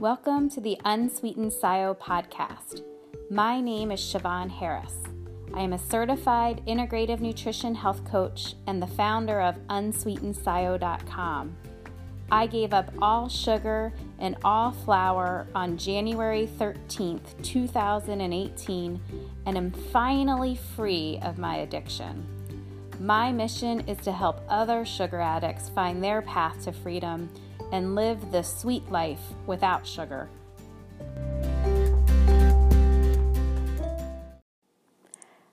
Welcome to the Unsweetened SIO podcast. My name is Siobhan Harris. I am a certified integrative nutrition health coach and the founder of unsweetenedscio.com. I gave up all sugar and all flour on January 13th, 2018, and am finally free of my addiction. My mission is to help other sugar addicts find their path to freedom and live the sweet life without sugar.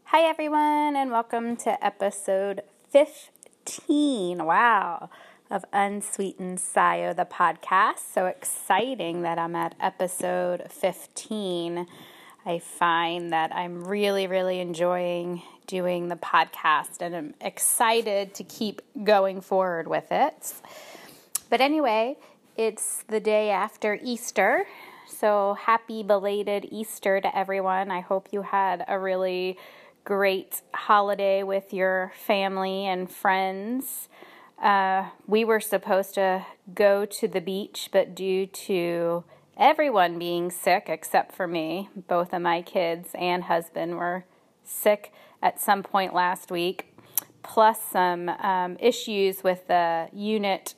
Hi, everyone, and welcome to episode 15. Wow. Of Unsweetened SIO, the podcast. So exciting that I'm at episode 15. I find that I'm really, really enjoying doing the podcast and I'm excited to keep going forward with it. But anyway, it's the day after Easter. So happy belated Easter to everyone. I hope you had a really great holiday with your family and friends. Uh, we were supposed to go to the beach, but due to everyone being sick except for me, both of my kids and husband were sick at some point last week, plus some um, issues with the unit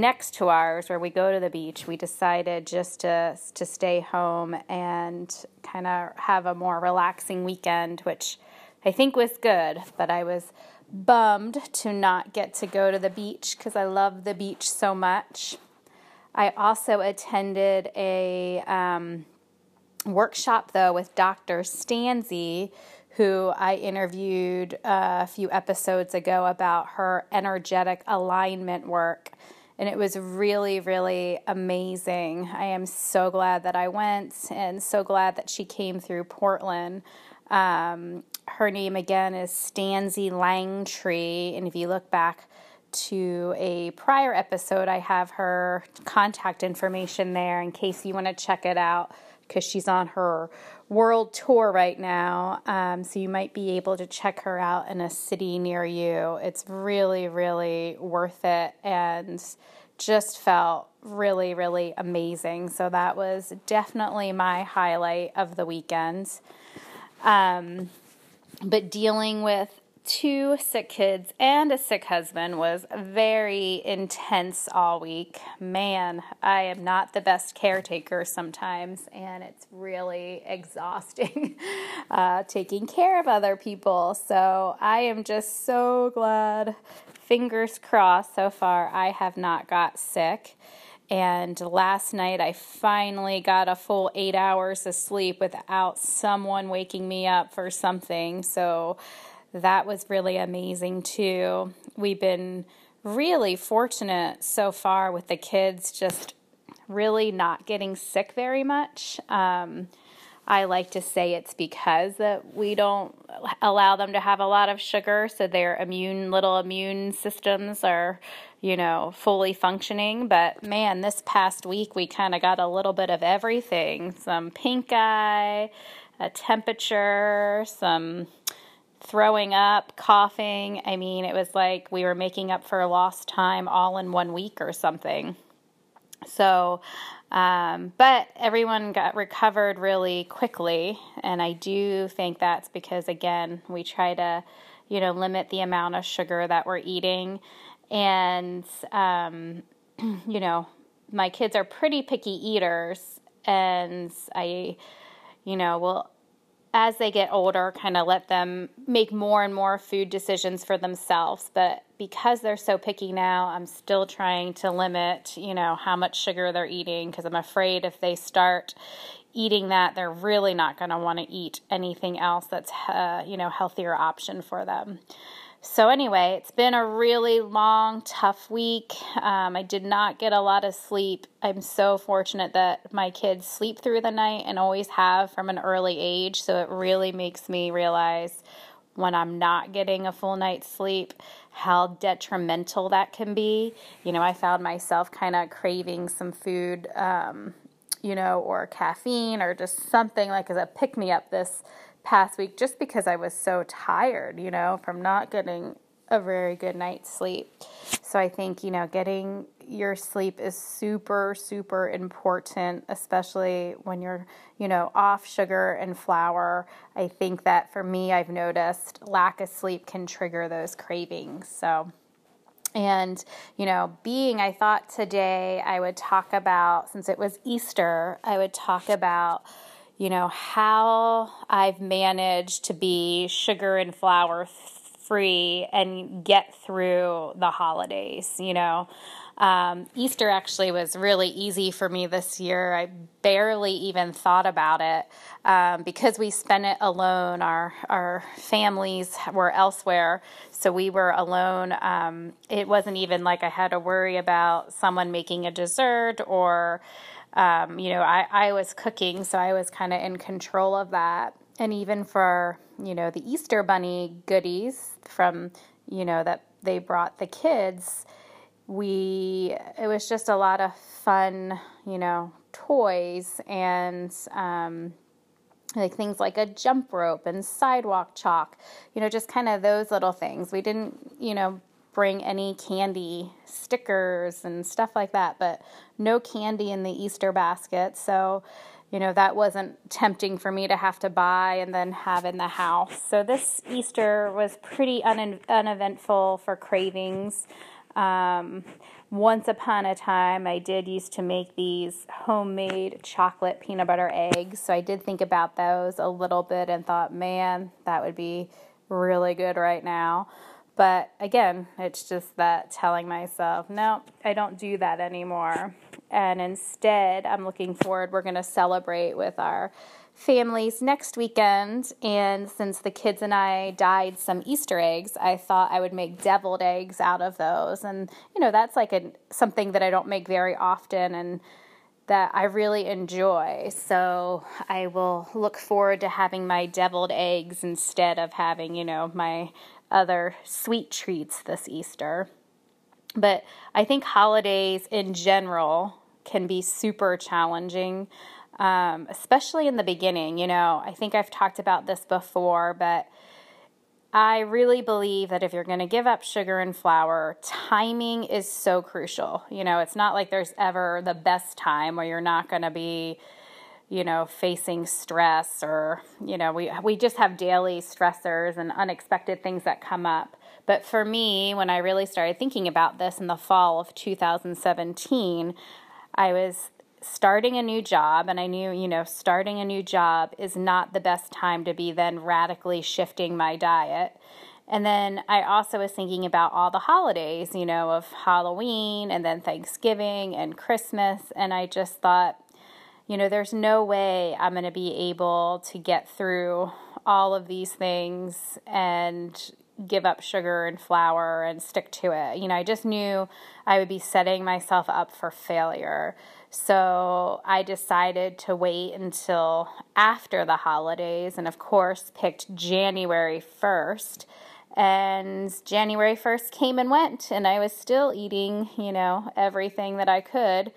next to ours where we go to the beach, we decided just to to stay home and kind of have a more relaxing weekend, which I think was good, but I was bummed to not get to go to the beach because I love the beach so much. I also attended a um, workshop though with Dr. Stanzi, who I interviewed uh, a few episodes ago about her energetic alignment work and it was really, really amazing. I am so glad that I went and so glad that she came through Portland. Um, her name again is Stanzi Langtree, and if you look back to a prior episode, I have her contact information there in case you want to check it out because she's on her world tour right now. Um, so you might be able to check her out in a city near you. It's really, really worth it and just felt really, really amazing. So that was definitely my highlight of the weekend. Um, but dealing with two sick kids and a sick husband was very intense all week. Man, I am not the best caretaker sometimes, and it's really exhausting uh, taking care of other people. So I am just so glad, fingers crossed, so far I have not got sick. And last night, I finally got a full eight hours of sleep without someone waking me up for something. So that was really amazing too. We've been really fortunate so far with the kids just really not getting sick very much. Um, I like to say it's because that we don't allow them to have a lot of sugar, so their immune little immune systems are, you know, fully functioning. But man, this past week we kind of got a little bit of everything: some pink eye, a temperature, some throwing up, coughing. I mean, it was like we were making up for lost time all in one week or something. So, um, but everyone got recovered really quickly, and I do think that's because, again, we try to, you know, limit the amount of sugar that we're eating. And, um, you know, my kids are pretty picky eaters, and I, you know, will as they get older, kind of let them make more and more food decisions for themselves. But because they're so picky now, I'm still trying to limit, you know, how much sugar they're eating because I'm afraid if they start eating that, they're really not going to want to eat anything else that's, uh, you know, healthier option for them. So, anyway, it's been a really long, tough week. Um, I did not get a lot of sleep. I'm so fortunate that my kids sleep through the night and always have from an early age. So, it really makes me realize when I'm not getting a full night's sleep how detrimental that can be. You know, I found myself kind of craving some food, um, you know, or caffeine or just something like as a pick me up this past week just because I was so tired, you know, from not getting a very good night's sleep. so I think, you know, getting your sleep is super, super important, especially when you're, you know, off sugar and flour. I think that for me, I've noticed lack of sleep can trigger those cravings. So, and, you know, being, I thought today I would talk about, since it was Easter, I would talk about, you know, how I've managed to be sugar and flour free and get through the holidays, you know. Um, Easter actually was really easy for me this year. I barely even thought about it um, because we spent it alone. Our our families were elsewhere, so we were alone. Um, it wasn't even like I had to worry about someone making a dessert or, um, you know, I, I was cooking, so I was kind of in control of that. And even for you know the Easter bunny goodies from you know that they brought the kids we it was just a lot of fun you know toys and um, like things like a jump rope and sidewalk chalk you know just kind of those little things. We didn't you know bring any candy stickers and stuff like that but no candy in the easter basket. So you know that wasn't tempting for me to have to buy and then have in the house. So this easter was pretty un- uneventful for cravings um, once upon a time, I did used to make these homemade chocolate peanut butter eggs. So I did think about those a little bit and thought, man, that would be really good right now. But again, it's just that telling myself, no, I don't do that anymore. And instead, I'm looking forward, we're going to celebrate with our families next weekend. And since the kids and I dyed some Easter eggs, I thought I would make deviled eggs out of those. And, you know, that's like a, something that I don't make very often and that I really enjoy. So I will look forward to having my deviled eggs instead of having, you know, my other sweet treats this Easter. But I think holidays in general can be super challenging um, especially in the beginning. You know, I think I've talked about this before, but I really believe that if you're going to give up sugar and flour, timing is so crucial. You know, it's not like there's ever the best time where you're not going to be, you know, facing stress or, you know, we we just have daily stressors and unexpected things that come up. But for me, when I really started thinking about this in the fall of 2017, I was starting a new job and I knew, you know, starting a new job is not the best time to be then radically shifting my diet. And then I also was thinking about all the holidays, you know, of Halloween and then Thanksgiving and Christmas. And I just thought, you know, there's no way I'm going to be able to get through all of these things and give up sugar and flour and stick to it. You know, I just knew I would be setting myself up for failure. So I decided to wait until after the holidays and, of course, picked January 1st. And January 1st came and went, and I was still eating, you know, everything that I could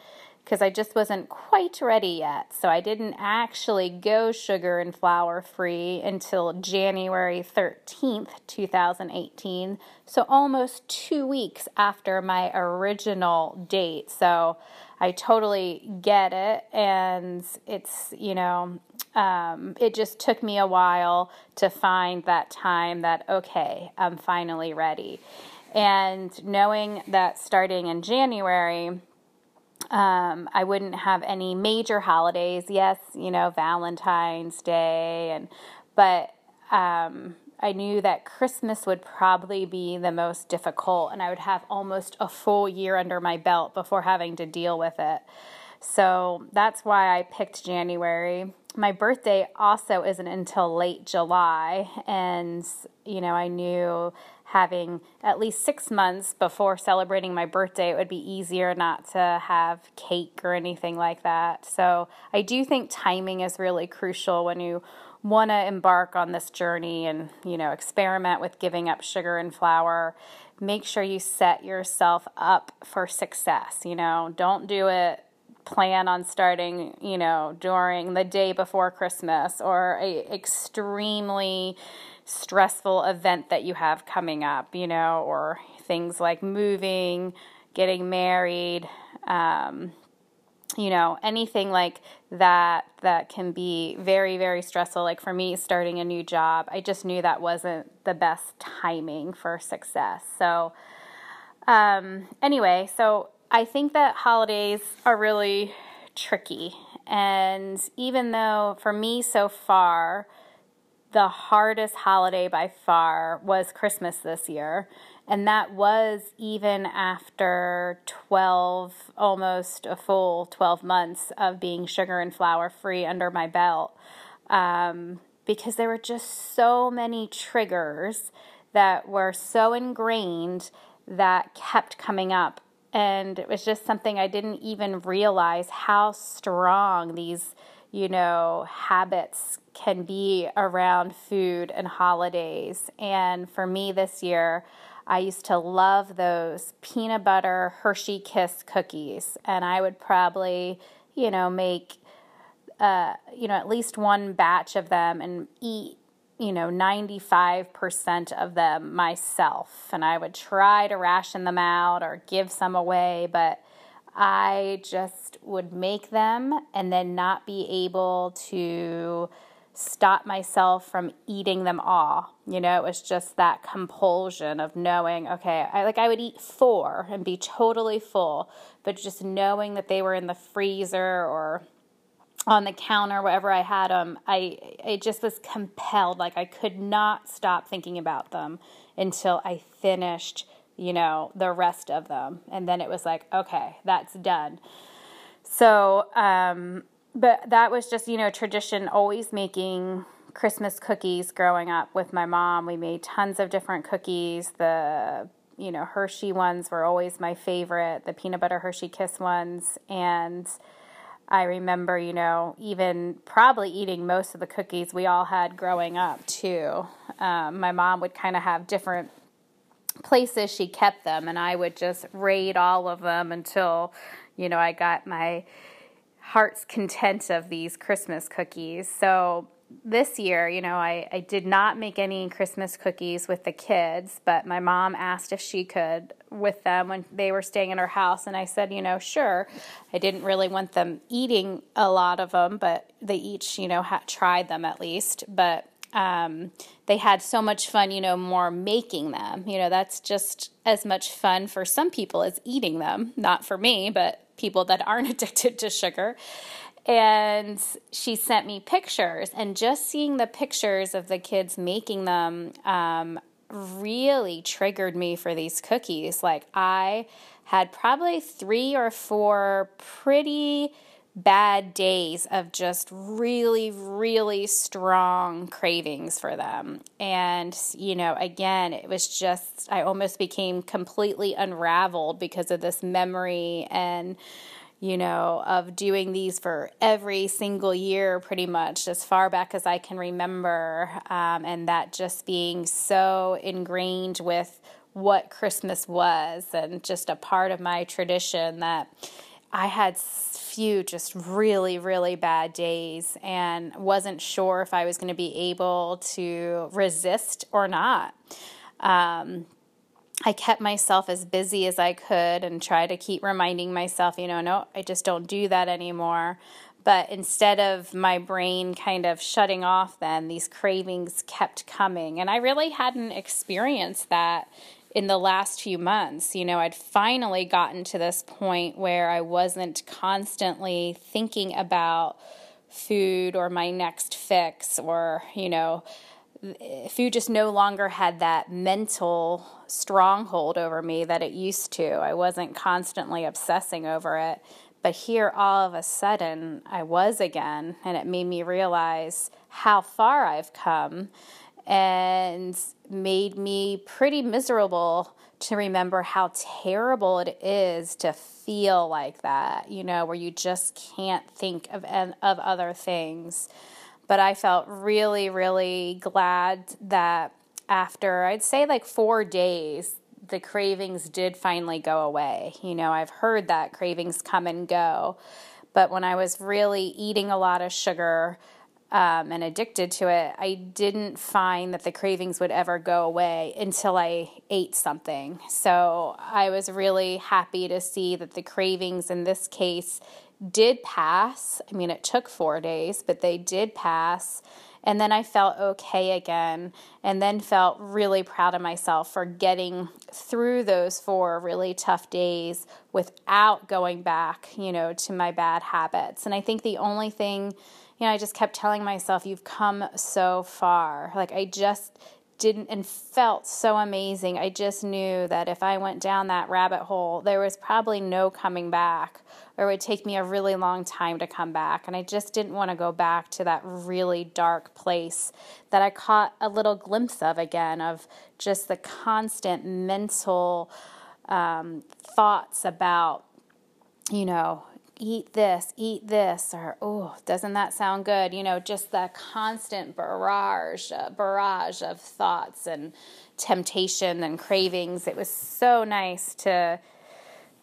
because I just wasn't quite ready yet. So I didn't actually go sugar and flour free until January 13th, 2018. So almost two weeks after my original date. So I totally get it. And it's, you know, um, it just took me a while to find that time that, okay, I'm finally ready. And knowing that starting in January, um, I wouldn't have any major holidays. Yes, you know, Valentine's Day, and but um, I knew that Christmas would probably be the most difficult, and I would have almost a full year under my belt before having to deal with it. So that's why I picked January. My birthday also isn't until late July, and you know, I knew having at least six months before celebrating my birthday, it would be easier not to have cake or anything like that. So I do think timing is really crucial when you want to embark on this journey and you know experiment with giving up sugar and flour. Make sure you set yourself up for success you know? Don't do it plan on starting you know during the day before christmas or a extremely stressful event that you have coming up, you know, or things like moving, getting married, um, you know, anything like that that can be very, very stressful. Like for me, starting a new job, I just knew that wasn't the best timing for success. So, um, anyway, so I think that holidays are really tricky. And even though for me so far, the hardest holiday by far was Christmas this year. And that was even after 12, almost a full 12 months of being sugar and flour free under my belt. Um, because there were just so many triggers that were so ingrained that kept coming up. And it was just something I didn't even realize how strong these, you know, habits can be around food and holidays. And for me this year, I used to love those peanut butter Hershey Kiss cookies, and I would probably, you know, make, uh, you know, at least one batch of them and eat, you know, 95% of them myself. And I would try to ration them out or give some away, but I just would make them and then not be able to stop myself from eating them all. You know, it was just that compulsion of knowing, okay, I like I would eat four and be totally full, but just knowing that they were in the freezer or on the counter wherever I had them, I I just was compelled like I could not stop thinking about them until I finished, you know, the rest of them. And then it was like, okay, that's done. So, um but that was just, you know, tradition always making Christmas cookies growing up with my mom. We made tons of different cookies. The, you know, Hershey ones were always my favorite, the peanut butter Hershey Kiss ones. And I remember, you know, even probably eating most of the cookies we all had growing up too. Um, my mom would kind of have different places she kept them, and I would just raid all of them until, you know, I got my heart's content of these Christmas cookies. So this year, you know, I, I did not make any Christmas cookies with the kids, but my mom asked if she could with them when they were staying in her house. And I said, you know, sure. I didn't really want them eating a lot of them, but they each, you know, had tried them at least. But um, they had so much fun, you know, more making them. You know, that's just as much fun for some people as eating them. Not for me, but people that aren't addicted to sugar. And she sent me pictures, and just seeing the pictures of the kids making them um, really triggered me for these cookies. Like, I had probably three or four pretty bad days of just really, really strong cravings for them. And, you know, again, it was just, I almost became completely unraveled because of this memory and, you know, of doing these for every single year, pretty much as far back as I can remember. Um, and that just being so ingrained with what Christmas was and just a part of my tradition that I had few just really, really bad days and wasn't sure if I was going to be able to resist or not. Um, I kept myself as busy as I could and tried to keep reminding myself, you know, no, I just don't do that anymore. But instead of my brain kind of shutting off, then these cravings kept coming. And I really hadn't experienced that in the last few months. You know, I'd finally gotten to this point where I wasn't constantly thinking about food or my next fix or, you know, food just no longer had that mental stronghold over me that it used to. I wasn't constantly obsessing over it. But here, all of a sudden, I was again, and it made me realize how far I've come and made me pretty miserable to remember how terrible it is to feel like that, you know, where you just can't think of of other things. But I felt really really glad that after I'd say like 4 days the cravings did finally go away. You know, I've heard that cravings come and go. But when I was really eating a lot of sugar, um, and addicted to it, I didn't find that the cravings would ever go away until I ate something. So I was really happy to see that the cravings in this case did pass. I mean, it took four days, but they did pass. And then I felt okay again, and then felt really proud of myself for getting through those four really tough days without going back, you know, to my bad habits. And I think the only thing, you know, I just kept telling myself, you've come so far. Like, I just didn't and felt so amazing. I just knew that if I went down that rabbit hole, there was probably no coming back, or it would take me a really long time to come back. And I just didn't want to go back to that really dark place that I caught a little glimpse of again of just the constant mental um, thoughts about, you know, eat this, eat this, or oh, doesn't that sound good? You know, just the constant barrage, uh, barrage of thoughts and temptation and cravings. It was so nice to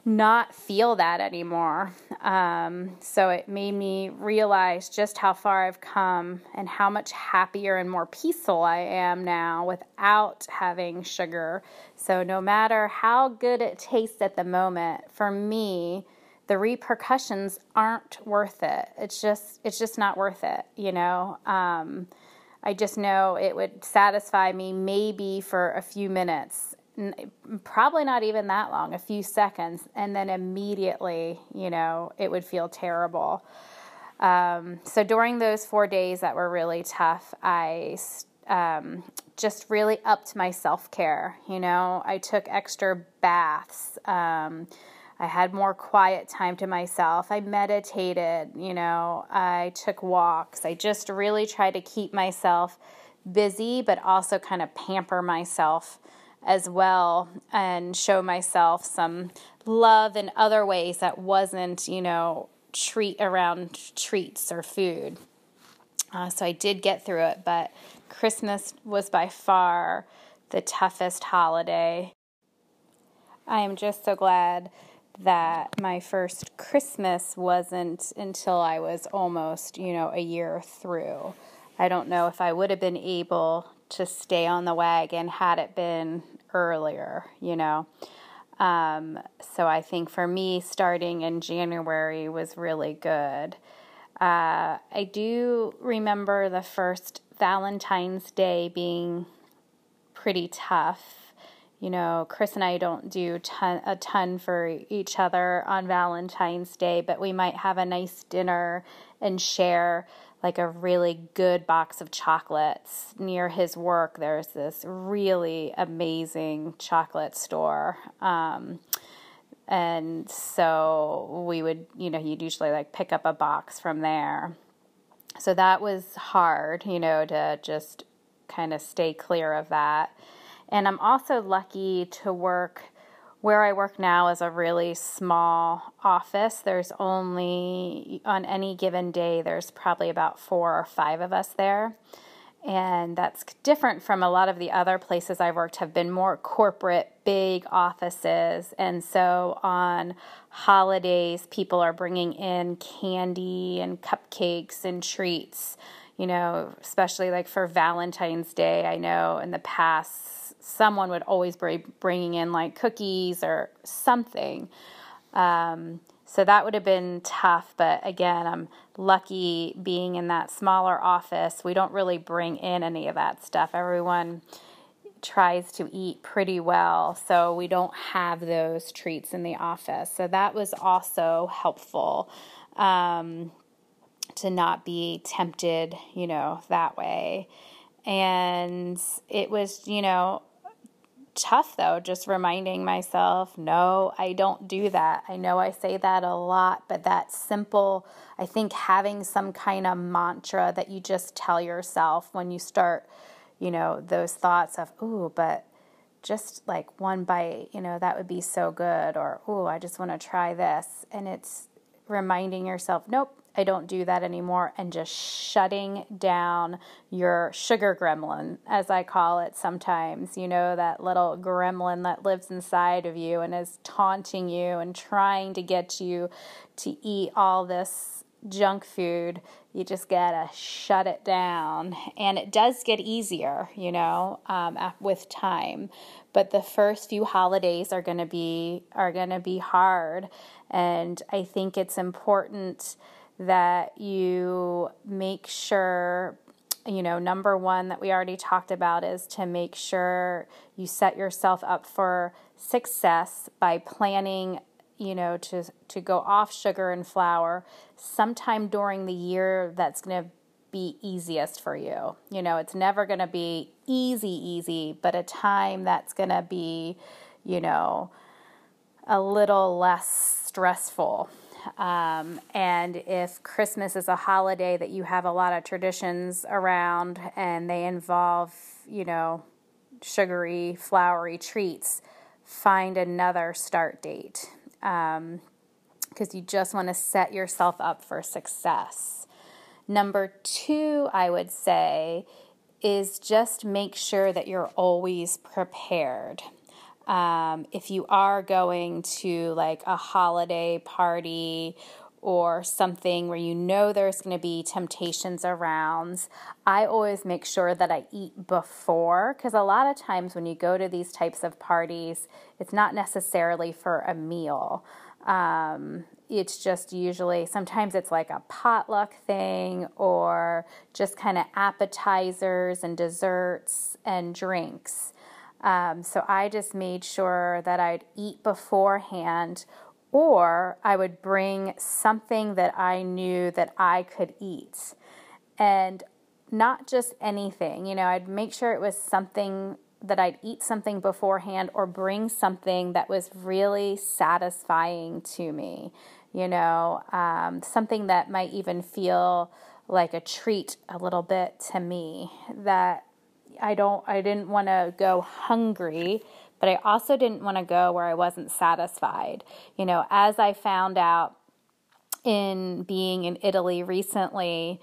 not feel that anymore. Um, so it made me realize just how far I've come and how much happier and more peaceful I am now without having sugar. So no matter how good it tastes at the moment, for me, the repercussions aren't worth it. It's just it's just not worth it, you know. Um, I just know it would satisfy me maybe for a few minutes, probably not even that long, a few seconds, and then immediately, you know, it would feel terrible. Um, so during those four days that were really tough, I um, just really upped my self care. You know, I took extra baths. Um, I had more quiet time to myself. I meditated, you know, I took walks. I just really tried to keep myself busy, but also kind of pamper myself as well and show myself some love in other ways that wasn't, you know, treat around treats or food. Uh, so I did get through it, but Christmas was by far the toughest holiday. I am just so glad that my first Christmas wasn't until I was almost, you know, a year through. I don't know if I would have been able to stay on the wagon had it been earlier, you know. Um, so I think for me, starting in January was really good. Uh, I do remember the first Valentine's Day being pretty tough you know, Chris and I don't do ton, a ton for each other on Valentine's Day, but we might have a nice dinner and share like a really good box of chocolates. Near his work, there's this really amazing chocolate store. Um, and so we would, you know, he'd usually like pick up a box from there. So that was hard, you know, to just kind of stay clear of that. And I'm also lucky to work where I work now is a really small office. There's only, on any given day, there's probably about four or five of us there. And that's different from a lot of the other places I've worked, have been more corporate, big offices. And so on holidays, people are bringing in candy and cupcakes and treats, you know, especially like for Valentine's Day. I know in the past, someone would always be bringing in like cookies or something. Um, so that would have been tough, but again, I'm lucky being in that smaller office. We don't really bring in any of that stuff. Everyone tries to eat pretty well, so we don't have those treats in the office. So that was also helpful um, to not be tempted, you know, that way. And it was, you know, tough though, just reminding myself, no, I don't do that. I know I say that a lot, but that simple, I think having some kind of mantra that you just tell yourself when you start, you know, those thoughts of, ooh, but just like one bite, you know, that would be so good, or, ooh, I just want to try this. And it's reminding yourself, nope, I don't do that anymore, and just shutting down your sugar gremlin, as I call it sometimes. You know, that little gremlin that lives inside of you and is taunting you and trying to get you to eat all this junk food, you just gotta shut it down. And it does get easier, you know, um, with time. But the first few holidays are gonna be are gonna be hard, and I think it's important that you make sure you know, number one that we already talked about is to make sure you set yourself up for success by planning you know to to go off sugar and flour sometime during the year that's going to be easiest for you. You know it's never going to be easy easy but a time that's going to be you know a little less stressful um, and if Christmas is a holiday that you have a lot of traditions around and they involve, you know, sugary, floury treats, find another start date because um, you just want to set yourself up for success. Number two, I would say, is just make sure that you're always prepared. Um, if you are going to like a holiday party or something where you know there's going to be temptations around, I always make sure that I eat before because a lot of times when you go to these types of parties, it's not necessarily for a meal. Um, it's just usually sometimes it's like a potluck thing or just kind of appetizers and desserts and drinks. Um, so I just made sure that I'd eat beforehand or I would bring something that I knew that I could eat. And not just anything, you know, I'd make sure it was something that I'd eat something beforehand or bring something that was really satisfying to me, you know, um, something that might even feel like a treat a little bit to me that I don't I didn't want to go hungry, but I also didn't want to go where I wasn't satisfied. You know, as I found out in being in Italy recently,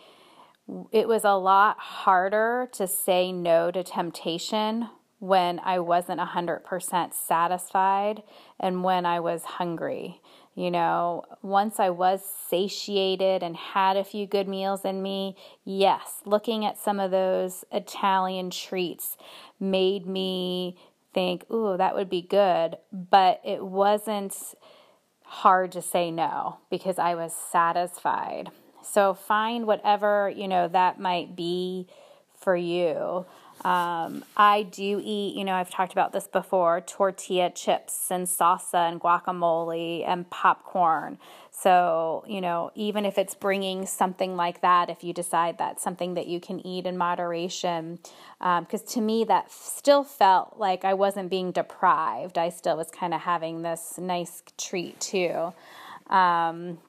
it was a lot harder to say no to temptation when I wasn't 100% satisfied and when I was hungry. You know, once I was satiated and had a few good meals in me, yes, looking at some of those Italian treats made me think, ooh, that would be good. But it wasn't hard to say no because I was satisfied. So find whatever, you know, that might be for you. Um, I do eat, you know, I've talked about this before tortilla chips and salsa and guacamole and popcorn. So, you know, even if it's bringing something like that, if you decide that's something that you can eat in moderation, because um, to me, that still felt like I wasn't being deprived. I still was kind of having this nice treat too. Um,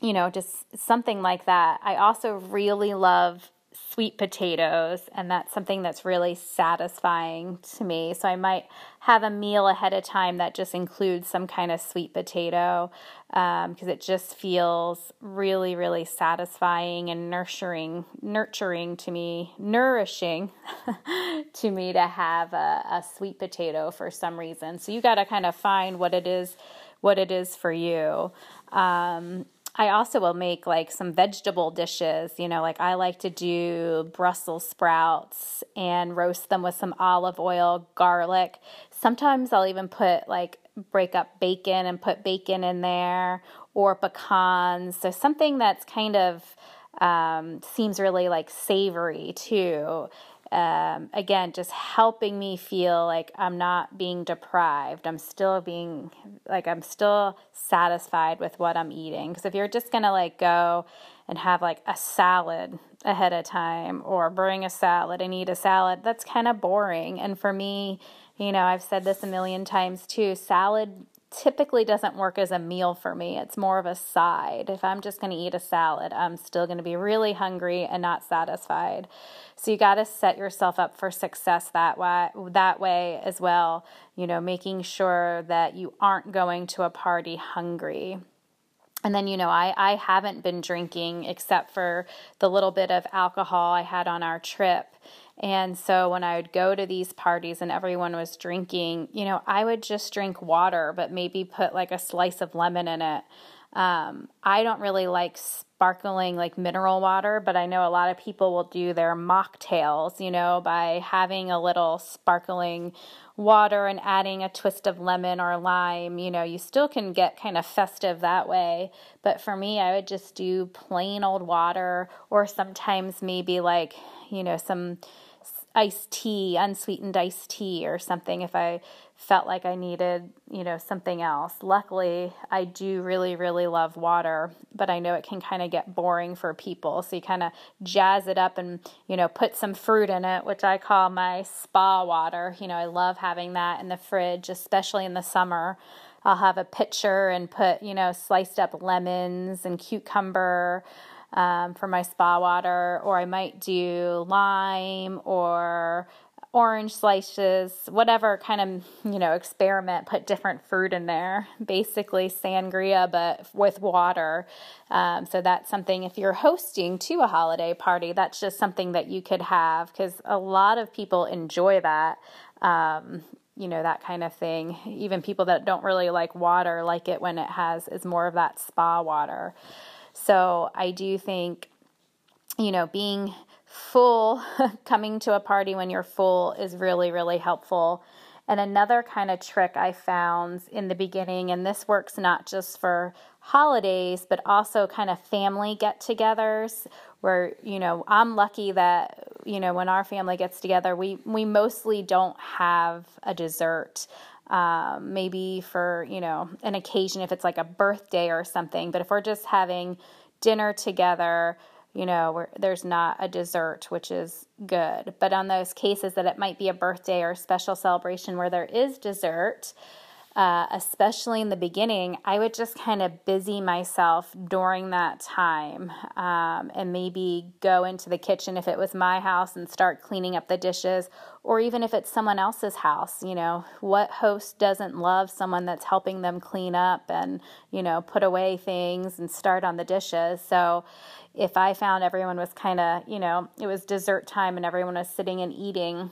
you know, just something like that. I also really love sweet potatoes, and that's something that's really satisfying to me. So I might have a meal ahead of time that just includes some kind of sweet potato because um, it just feels really, really satisfying and nurturing, nurturing to me, nourishing to me to have a, a sweet potato for some reason. So you got to kind of find what it is, what it is for you. Um, I also will make like some vegetable dishes. You know, like I like to do Brussels sprouts and roast them with some olive oil, garlic. Sometimes I'll even put like break up bacon and put bacon in there or pecans. So something that's kind of um, seems really like savory too um, again, just helping me feel like I'm not being deprived. I'm still being like I'm still satisfied with what I'm eating. Because if you're just gonna like go and have like a salad ahead of time or bring a salad and eat a salad, that's kind of boring. And for me, you know, I've said this a million times too salad typically doesn't work as a meal for me. It's more of a side. If I'm just going to eat a salad, I'm still going to be really hungry and not satisfied. So you got to set yourself up for success that way that way as well, you know, making sure that you aren't going to a party hungry. And then, you know, I, I haven't been drinking except for the little bit of alcohol I had on our trip. And so when I would go to these parties and everyone was drinking, you know, I would just drink water, but maybe put like a slice of lemon in it. Um, I don't really like sparkling like mineral water, but I know a lot of people will do their mocktails, you know, by having a little sparkling water and adding a twist of lemon or lime. You know, you still can get kind of festive that way. But for me, I would just do plain old water or sometimes maybe like, you know, some iced tea, unsweetened iced tea or something if I felt like I needed, you know, something else. Luckily, I do really, really love water, but I know it can kind of get boring for people. So you kind of jazz it up and, you know, put some fruit in it, which I call my spa water. You know, I love having that in the fridge, especially in the summer. I'll have a pitcher and put, you know, sliced up lemons and cucumber um, for my spa water, or I might do lime or orange slices, whatever kind of, you know, experiment, put different fruit in there. Basically, sangria, but with water. Um, so that's something, if you're hosting to a holiday party, that's just something that you could have because a lot of people enjoy that. Um, you know that kind of thing even people that don't really like water like it when it has is more of that spa water so i do think you know being full, coming to a party when you're full is really, really helpful. And another kind of trick I found in the beginning, and this works not just for holidays, but also kind of family get togethers where, you know, I'm lucky that, you know, when our family gets together, we, we mostly don't have a dessert. Um, maybe for, you know, an occasion if it's like a birthday or something. But if we're just having dinner together, you know, there's not a dessert, which is good. But on those cases that it might be a birthday or special celebration where there is dessert, uh, especially in the beginning, I would just kind of busy myself during that time um, and maybe go into the kitchen if it was my house and start cleaning up the dishes, or even if it's someone else's house. You know, what host doesn't love someone that's helping them clean up and, you know, put away things and start on the dishes? So, if I found everyone was kind of, you know, it was dessert time and everyone was sitting and eating,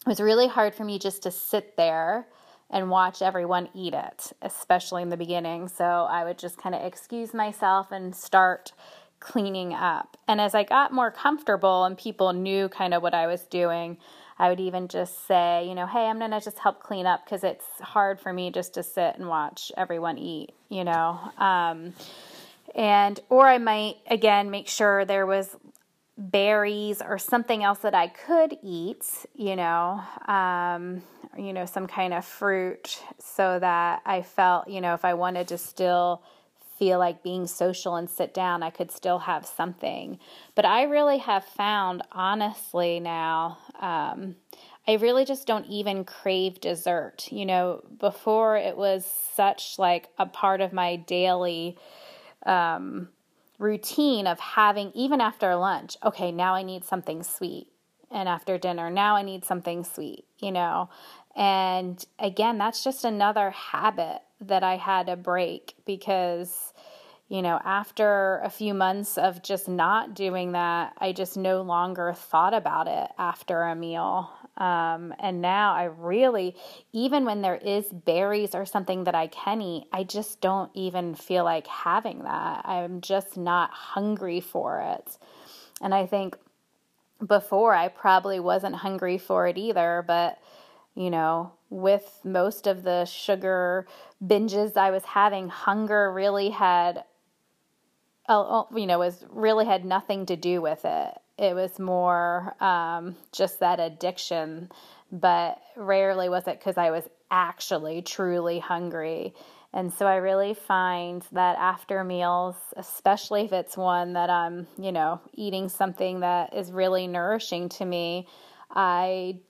it was really hard for me just to sit there and watch everyone eat it, especially in the beginning. So I would just kind of excuse myself and start cleaning up. And as I got more comfortable and people knew kind of what I was doing, I would even just say, you know, hey, I'm going to just help clean up because it's hard for me just to sit and watch everyone eat, you know. Um, and or I might again make sure there was berries or something else that I could eat, you know, um, you know, some kind of fruit so that I felt, you know, if I wanted to still feel like being social and sit down, I could still have something. But I really have found, honestly, now, um, I really just don't even crave dessert. You know, before it was such like a part of my daily um, routine of having, even after lunch, okay, now I need something sweet. And after dinner, now I need something sweet, you know? And again, that's just another habit that I had to break because, you know, after a few months of just not doing that, I just no longer thought about it after a meal. Um, and now I really, even when there is berries or something that I can eat, I just don't even feel like having that. I'm just not hungry for it. And I think before I probably wasn't hungry for it either, but you know, with most of the sugar binges I was having, hunger really had, you know, was really had nothing to do with it it was more um, just that addiction, but rarely was it because I was actually truly hungry. And so I really find that after meals, especially if it's one that I'm, you know, eating something that is really nourishing to me, I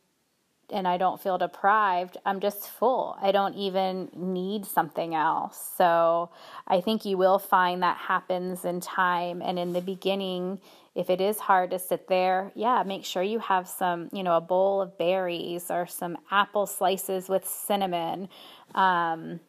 and I don't feel deprived, I'm just full. I don't even need something else. So I think you will find that happens in time. And in the beginning, if it is hard to sit there, yeah, make sure you have some, you know, a bowl of berries or some apple slices with cinnamon. Um,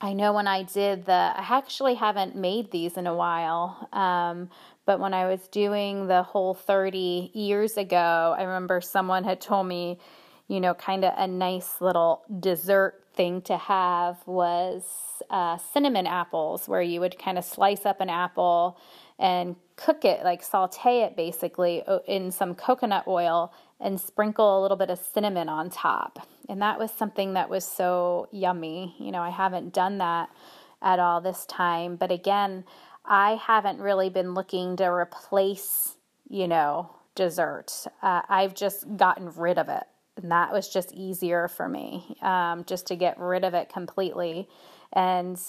I know when I did the, I actually haven't made these in a while, um, but when I was doing the Whole30 years ago, I remember someone had told me, you know, kind of a nice little dessert thing to have was uh, cinnamon apples, where you would kind of slice up an apple and cook it, like saute it basically in some coconut oil and sprinkle a little bit of cinnamon on top. And that was something that was so yummy. You know, I haven't done that at all this time. But again, I haven't really been looking to replace, you know, dessert. Uh, I've just gotten rid of it. And that was just easier for me, um, just to get rid of it completely. And,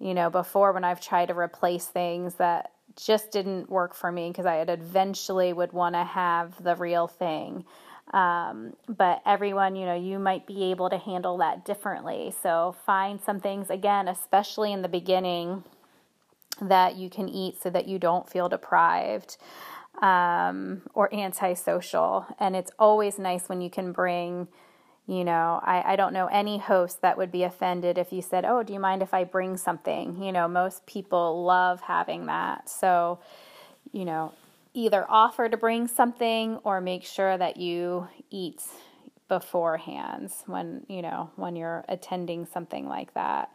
you know, before when I've tried to replace things that just didn't work for me because I had eventually would want to have the real thing. Um, but everyone, you know, you might be able to handle that differently. So find some things, again, especially in the beginning, that you can eat so that you don't feel deprived um, or antisocial. And it's always nice when you can bring you know, I, I don't know any host that would be offended if you said, Oh, do you mind if I bring something? You know, most people love having that. So, you know, either offer to bring something or make sure that you eat beforehand when, you know, when you're attending something like that.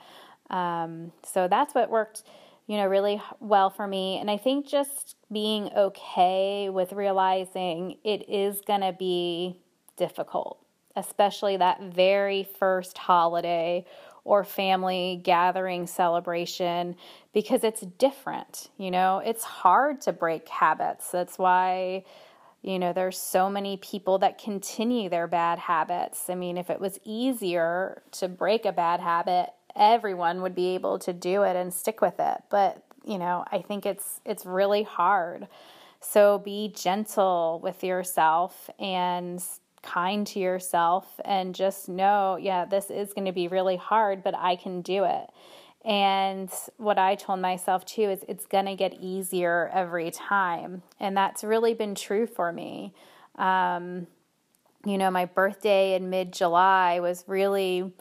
Um, so that's what worked, you know, really well for me. And I think just being okay with realizing it is going to be difficult especially that very first holiday or family gathering celebration because it's different. You know, it's hard to break habits. That's why, you know, there's so many people that continue their bad habits. I mean, if it was easier to break a bad habit, everyone would be able to do it and stick with it. But, you know, I think it's it's really hard. So be gentle with yourself and kind to yourself and just know, yeah, this is going to be really hard, but I can do it. And what I told myself too is it's going to get easier every time. And that's really been true for me. Um, you know, my birthday in mid July was really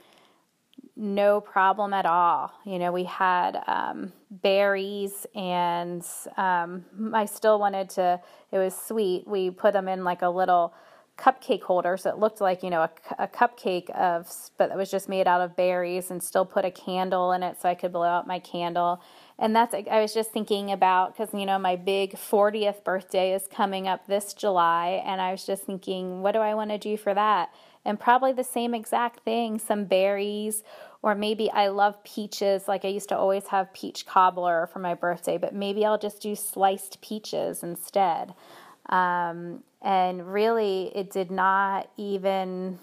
no problem at all. You know, we had um, berries, and um, I still wanted to, it was sweet. We put them in like a little cupcake holder, so it looked like you know a, a cupcake of, but it was just made out of berries, and still put a candle in it so I could blow out my candle. And that's I was just thinking about because you know my big 40th birthday is coming up this July, and I was just thinking, what do I want to do for that? And probably the same exact thing, some berries, or maybe I love peaches. Like I used to always have peach cobbler for my birthday, but maybe I'll just do sliced peaches instead. Um, and really, it did not even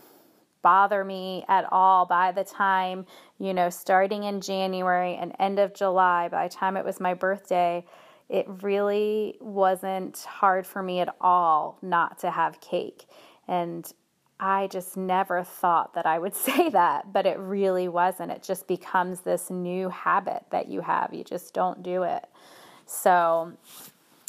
bother me at all by the time, you know, starting in January and end of July, by the time it was my birthday, it really wasn't hard for me at all not to have cake. And I just never thought that I would say that, but it really wasn't. It just becomes this new habit that you have. You just don't do it. So,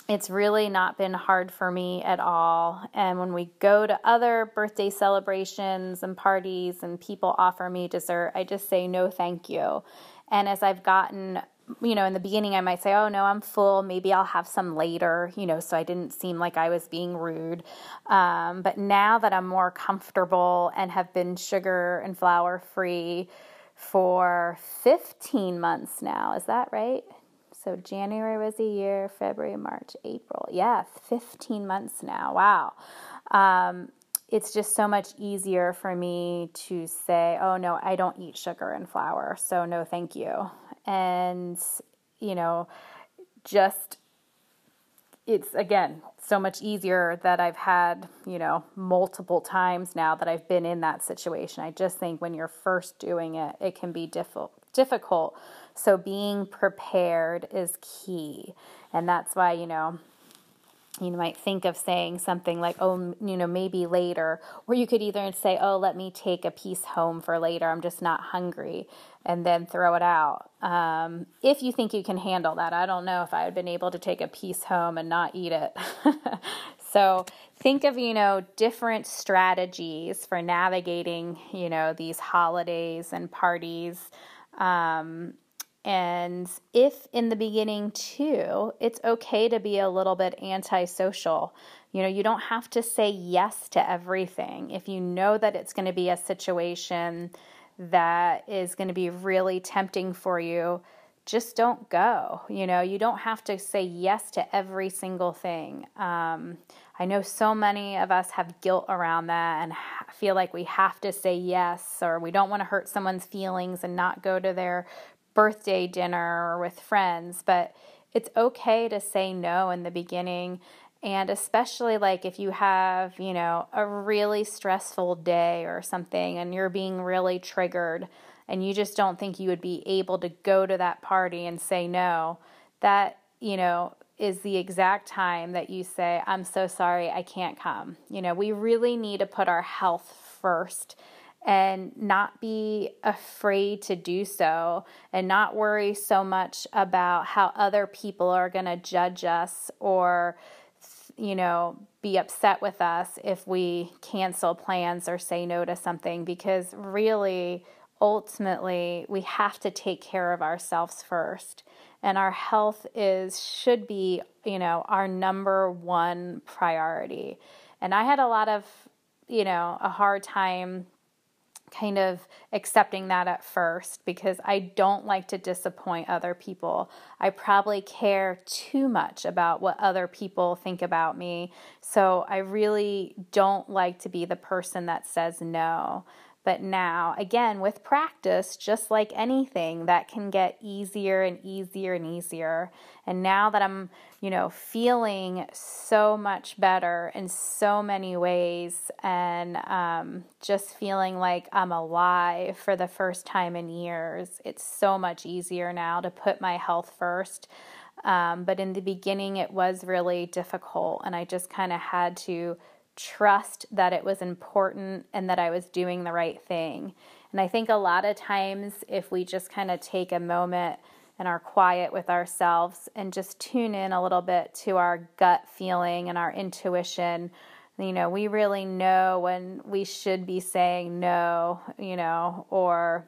it's really not been hard for me at all. And when we go to other birthday celebrations and parties and people offer me dessert, I just say no, thank you. And as I've gotten, you know, in the beginning, I might say, oh, no, I'm full. Maybe I'll have some later, you know, so I didn't seem like I was being rude. Um, but now that I'm more comfortable and have been sugar and flour free for 15 months now, is that right? So January was a year, February, March, April. Yeah, 15 months now. Wow. Um, it's just so much easier for me to say, oh, no, I don't eat sugar and flour. So, no, thank you. And, you know, just it's again so much easier that I've had, you know, multiple times now that I've been in that situation. I just think when you're first doing it, it can be difficult difficult so being prepared is key. And that's why, you know, you might think of saying something like, oh, you know, maybe later. Or you could either say, oh, let me take a piece home for later. I'm just not hungry. And then throw it out. Um, if you think you can handle that. I don't know if I had been able to take a piece home and not eat it. so think of, you know, different strategies for navigating, you know, these holidays and parties. Um, and if in the beginning, too, it's okay to be a little bit antisocial. You know, you don't have to say yes to everything. If you know that it's going to be a situation that is going to be really tempting for you, just don't go. You know, you don't have to say yes to every single thing. Um, I know so many of us have guilt around that and feel like we have to say yes or we don't want to hurt someone's feelings and not go to their birthday dinner or with friends. But it's okay to say no in the beginning. And especially like if you have, you know, a really stressful day or something and you're being really triggered and you just don't think you would be able to go to that party and say no, that, you know, is the exact time that you say, I'm so sorry, I can't come. You know, we really need to put our health first and not be afraid to do so and not worry so much about how other people are going to judge us or you know be upset with us if we cancel plans or say no to something because really ultimately we have to take care of ourselves first and our health is should be you know our number one priority and i had a lot of you know a hard time kind of accepting that at first because I don't like to disappoint other people. I probably care too much about what other people think about me. So I really don't like to be the person that says no. But now, again, with practice, just like anything, that can get easier and easier and easier. And now that I'm, you know, feeling so much better in so many ways and um, just feeling like I'm alive for the first time in years, it's so much easier now to put my health first. Um, but in the beginning, it was really difficult, and I just kind of had to trust that it was important and that I was doing the right thing. And I think a lot of times, if we just kind of take a moment and are quiet with ourselves and just tune in a little bit to our gut feeling and our intuition, you know, we really know when we should be saying no, you know, or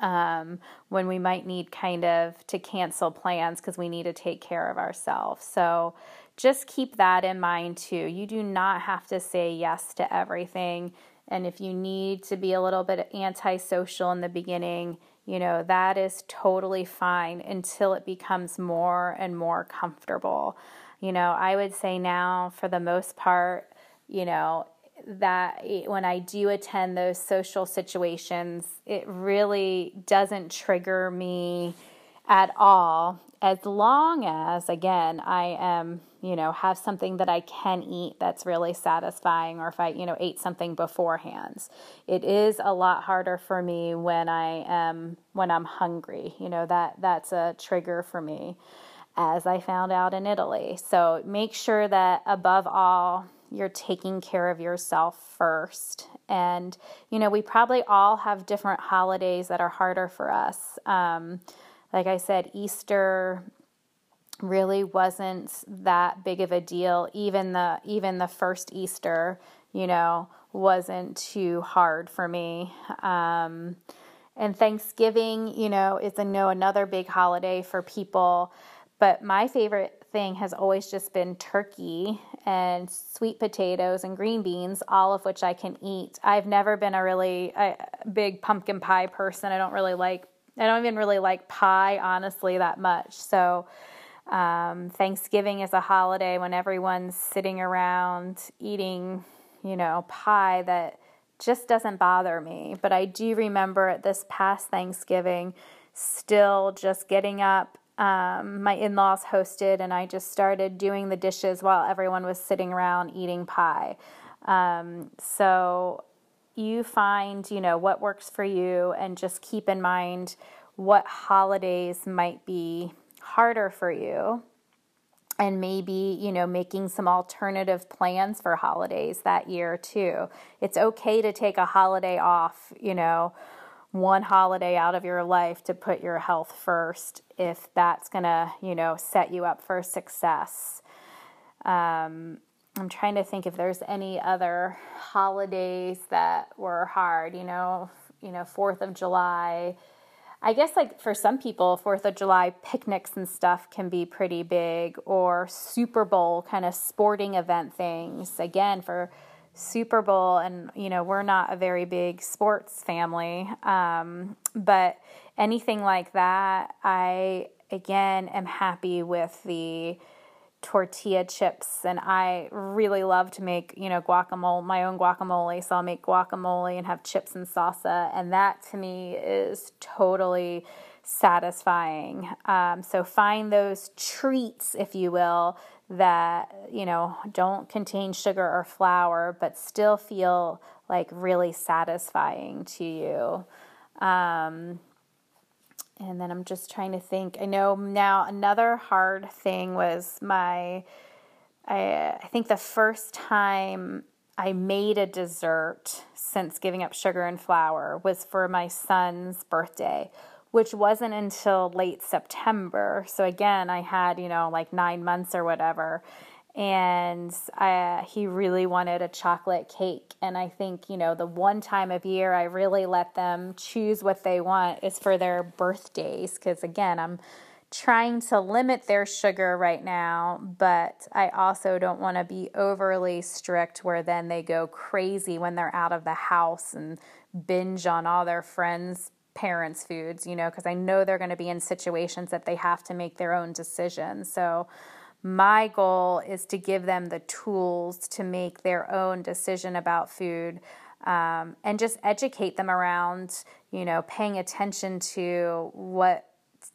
um, when we might need kind of to cancel plans because we need to take care of ourselves. So, just keep that in mind too. You do not have to say yes to everything. And if you need to be a little bit antisocial in the beginning, you know, that is totally fine until it becomes more and more comfortable. You know, I would say now, for the most part, you know, that when I do attend those social situations, it really doesn't trigger me at all as long as again I am you know, have something that I can eat that's really satisfying, or if I, you know, ate something beforehand. It is a lot harder for me when I am when I'm hungry. You know, that that's a trigger for me, as I found out in Italy. So make sure that above all, you're taking care of yourself first. And, you know, we probably all have different holidays that are harder for us. Um, like I said, Easter really wasn't that big of a deal. Even the even the first Easter, you know, wasn't too hard for me. Um, and Thanksgiving, you know, is a no another big holiday for people. But my favorite thing has always just been turkey and sweet potatoes and green beans, all of which I can eat. I've never been a really a big pumpkin pie person. I don't really like. I don't even really like pie, honestly, that much. So um, Thanksgiving is a holiday when everyone's sitting around eating, you know, pie that just doesn't bother me. But I do remember this past Thanksgiving still just getting up. Um, my in laws hosted, and I just started doing the dishes while everyone was sitting around eating pie. Um, so you find, you know, what works for you, and just keep in mind what holidays might be harder for you and maybe you know making some alternative plans for holidays that year too. It's okay to take a holiday off you know one holiday out of your life to put your health first if that's to you know set you up for success. Um, i'm trying to think if there's any other holidays that were hard you know you know fourth of july I guess like for some people, Fourth of July picnics and stuff can be pretty big, or Super Bowl kind of sporting event things. Again, for Super Bowl, and you know, we're not a very big sports family, um, but anything like that, I again am happy with the tortilla chips and I really love to make, you know, guacamole, my own guacamole. So I'll make guacamole and have chips and salsa. And that to me is totally satisfying. Um, so find those treats, if you will, that, you know, don't contain sugar or flour, but still feel like really satisfying to you. Um, and then I'm just trying to think. I know now another hard thing was my, I, I think the first time I made a dessert since giving up sugar and flour was for my son's birthday, which wasn't until late September. So again, I had, you know, like nine months or whatever and I, he really wanted a chocolate cake. And I think, you know, the one time of year I really let them choose what they want is for their birthdays. Because again, I'm trying to limit their sugar right now, but I also don't want to be overly strict where then they go crazy when they're out of the house and binge on all their friends' parents' foods, you know, because I know they're going to be in situations that they have to make their own decisions. So, my goal is to give them the tools to make their own decision about food um, and just educate them around, you know, paying attention to what,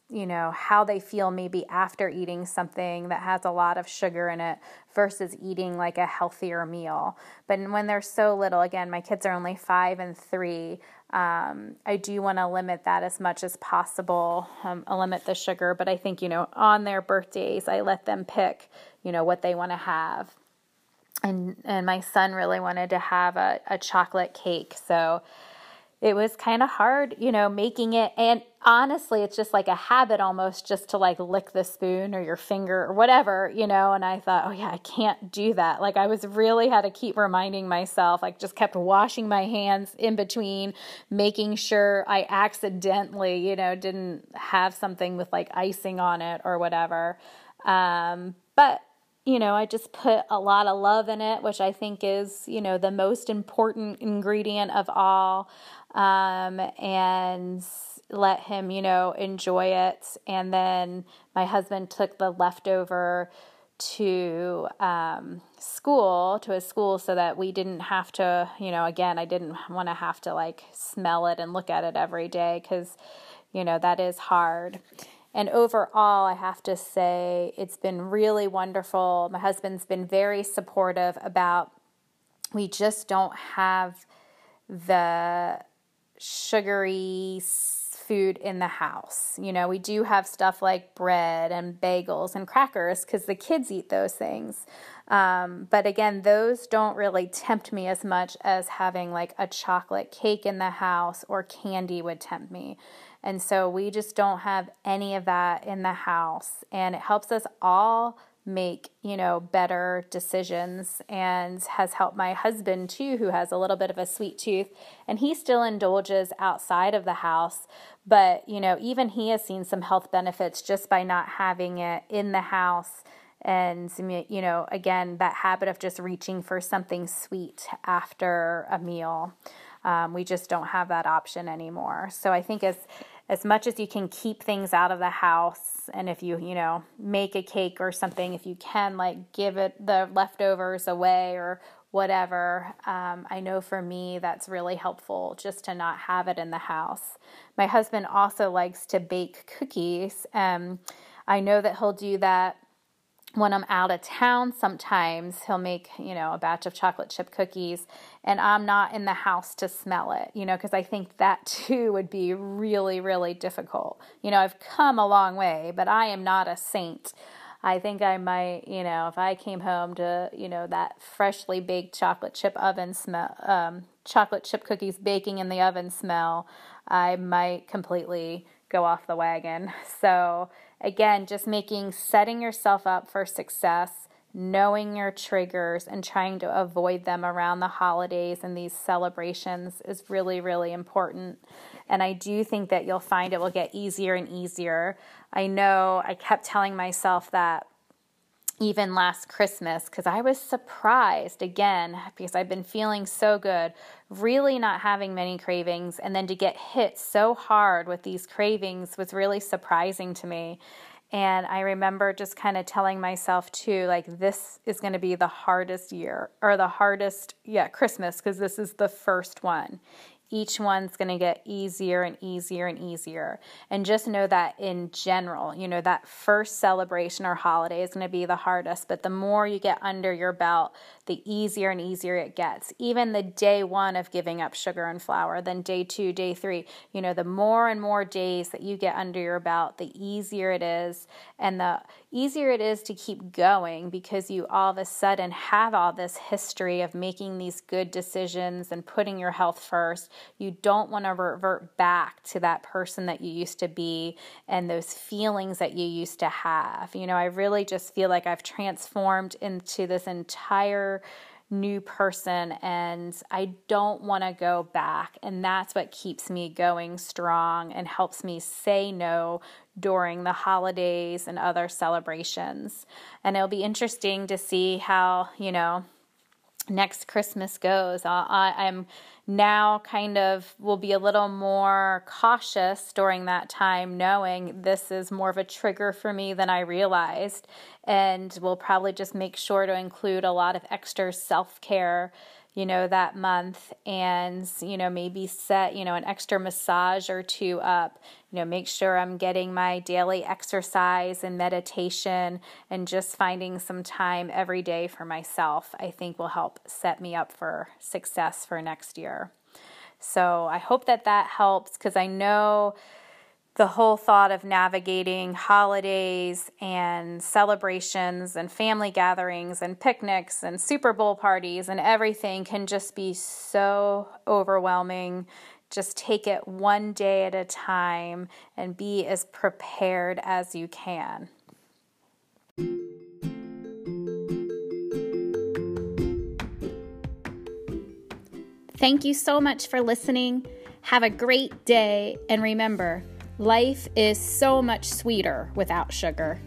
you know, how they feel maybe after eating something that has a lot of sugar in it versus eating like a healthier meal. But when they're so little, again, my kids are only five and three um, I do want to limit that as much as possible, um, limit the sugar. But I think, you know, on their birthdays, I let them pick, you know, what they want to have. And, and my son really wanted to have a, a chocolate cake. So it was kind of hard, you know, making it. And honestly, it's just like a habit almost just to like lick the spoon or your finger or whatever, you know. And I thought, oh, yeah, I can't do that. Like, I was really had to keep reminding myself, like, just kept washing my hands in between, making sure I accidentally, you know, didn't have something with like icing on it or whatever. Um, but you know, I just put a lot of love in it, which I think is, you know, the most important ingredient of all um, and let him, you know, enjoy it. And then my husband took the leftover to um, school, to his school, so that we didn't have to, you know, again, I didn't want to have to like smell it and look at it every day because, you know, that is hard. And overall, I have to say it's been really wonderful. My husband's been very supportive about we just don't have the sugary food in the house. You know, we do have stuff like bread and bagels and crackers because the kids eat those things. Um, but again, those don't really tempt me as much as having like a chocolate cake in the house or candy would tempt me. And so we just don't have any of that in the house. And it helps us all make, you know, better decisions and has helped my husband too, who has a little bit of a sweet tooth. And he still indulges outside of the house. But, you know, even he has seen some health benefits just by not having it in the house. And, you know, again, that habit of just reaching for something sweet after a meal. Um, we just don't have that option anymore. So I think as as much as you can keep things out of the house. And if you you know make a cake or something if you can like give it the leftovers away or whatever. Um, i know for me that's really helpful just to not have it in the house. My husband also likes to bake cookies. Um, i know that he'll do that when I'm out of town, sometimes he'll make, you know, a batch of chocolate chip cookies and I'm not in the house to smell it, you know, because I think that too would be really, really difficult. You know, I've come a long way, but I am not a saint. I think I might, you know, if I came home to, you know, that freshly baked chocolate chip oven smell, um, chocolate chip cookies baking in the oven smell, I might completely go off the wagon. So, Again, just making setting yourself up for success, knowing your triggers, and trying to avoid them around the holidays and these celebrations is really, really important. And I do think that you'll find it will get easier and easier. I know I kept telling myself that even last Christmas because I was surprised again because I've been feeling so good, really not having many cravings, and then to get hit so hard with these cravings was really surprising to me. And I remember just kind of telling myself too, like, this is going to be the hardest year or the hardest, yeah, Christmas, because this is the first one each one's going to get easier and easier and easier. And just know that in general, you know, that first celebration or holiday is going to be the hardest, but the more you get under your belt, the easier and easier it gets. Even the day one of giving up sugar and flour, then day two, day three, you know, the more and more days that you get under your belt, the easier it is. And the easier it is to keep going because you all of a sudden have all this history of making these good decisions and putting your health first. You don't want to revert back to that person that you used to be and those feelings that you used to have. You know, I really just feel like I've transformed into this entire new person and I don't want to go back. And that's what keeps me going strong and helps me say no during the holidays and other celebrations. And it'll be interesting to see how, you know, next Christmas goes. I, am now kind of will be a little more cautious during that time, knowing this is more of a trigger for me than I realized. And we'll probably just make sure to include a lot of extra self care you know, that month and, you know, maybe set, you know, an extra massage or two up. You know, make sure I'm getting my daily exercise and meditation and just finding some time every day for myself, I think will help set me up for success for next year. So I hope that that helps because I know the whole thought of navigating holidays and celebrations and family gatherings and picnics and Super Bowl parties and everything can just be so overwhelming. Just take it one day at a time and be as prepared as you can. Thank you so much for listening. Have a great day, and remember, Life is so much sweeter without sugar.